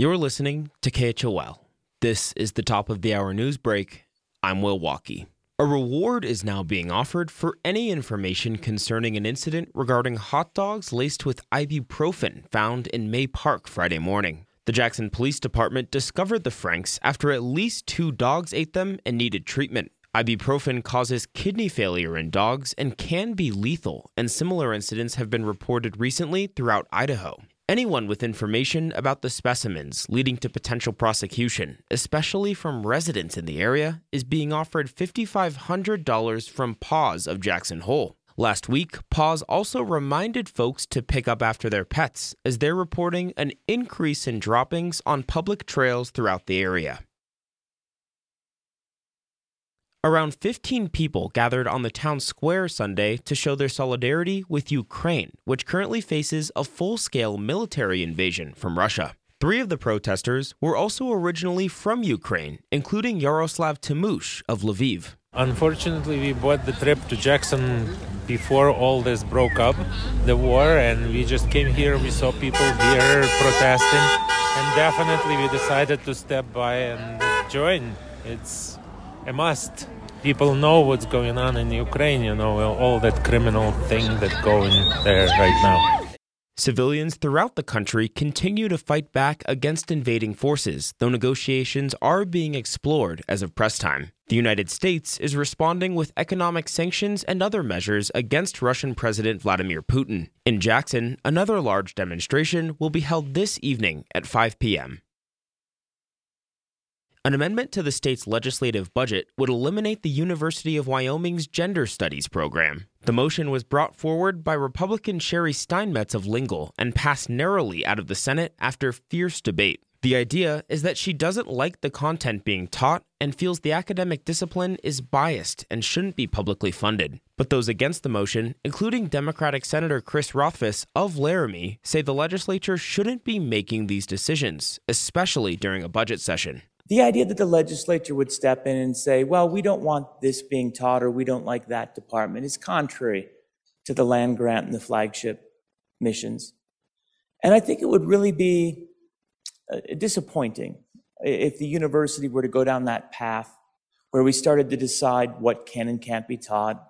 You're listening to KHOL. This is the top of the hour news break. I'm Will Walkey. A reward is now being offered for any information concerning an incident regarding hot dogs laced with ibuprofen found in May Park Friday morning. The Jackson Police Department discovered the Franks after at least two dogs ate them and needed treatment. Ibuprofen causes kidney failure in dogs and can be lethal, and similar incidents have been reported recently throughout Idaho. Anyone with information about the specimens leading to potential prosecution, especially from residents in the area, is being offered $5,500 from Paws of Jackson Hole. Last week, Paws also reminded folks to pick up after their pets, as they're reporting an increase in droppings on public trails throughout the area. Around 15 people gathered on the town square Sunday to show their solidarity with Ukraine, which currently faces a full scale military invasion from Russia. Three of the protesters were also originally from Ukraine, including Yaroslav Timush of Lviv. Unfortunately, we bought the trip to Jackson before all this broke up, the war, and we just came here. We saw people here protesting, and definitely we decided to step by and join. It's a must. People know what's going on in Ukraine, you know, all that criminal thing that's going there right now. Civilians throughout the country continue to fight back against invading forces, though negotiations are being explored as of press time. The United States is responding with economic sanctions and other measures against Russian President Vladimir Putin. In Jackson, another large demonstration will be held this evening at 5 p.m. An amendment to the state's legislative budget would eliminate the University of Wyoming's Gender Studies program. The motion was brought forward by Republican Cheri Steinmetz of Lingle and passed narrowly out of the Senate after fierce debate. The idea is that she doesn't like the content being taught and feels the academic discipline is biased and shouldn't be publicly funded. But those against the motion, including Democratic Senator Chris Rothfuss of Laramie, say the legislature shouldn't be making these decisions, especially during a budget session the idea that the legislature would step in and say, well, we don't want this being taught or we don't like that department is contrary to the land grant and the flagship missions. And I think it would really be uh, disappointing if the university were to go down that path where we started to decide what can and can't be taught,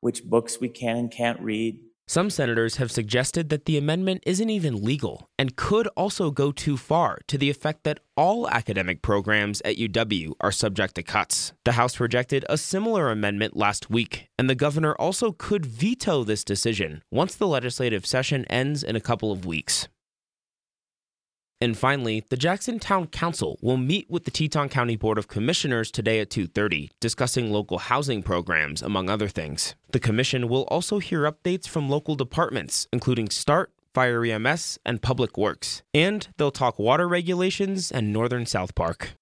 which books we can and can't read, some senators have suggested that the amendment isn't even legal and could also go too far to the effect that all academic programs at UW are subject to cuts. The House rejected a similar amendment last week, and the governor also could veto this decision once the legislative session ends in a couple of weeks. And finally, the Jackson Town Council will meet with the Teton County Board of Commissioners today at 2:30, discussing local housing programs among other things. The commission will also hear updates from local departments, including START, Fire EMS, and Public Works. And they'll talk water regulations and Northern South Park.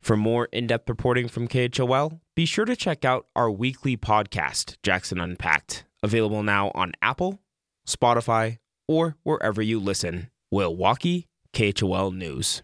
For more in-depth reporting from KHOL, be sure to check out our weekly podcast, Jackson Unpacked, available now on Apple, Spotify, or wherever you listen. Will Walkey, KHOL News.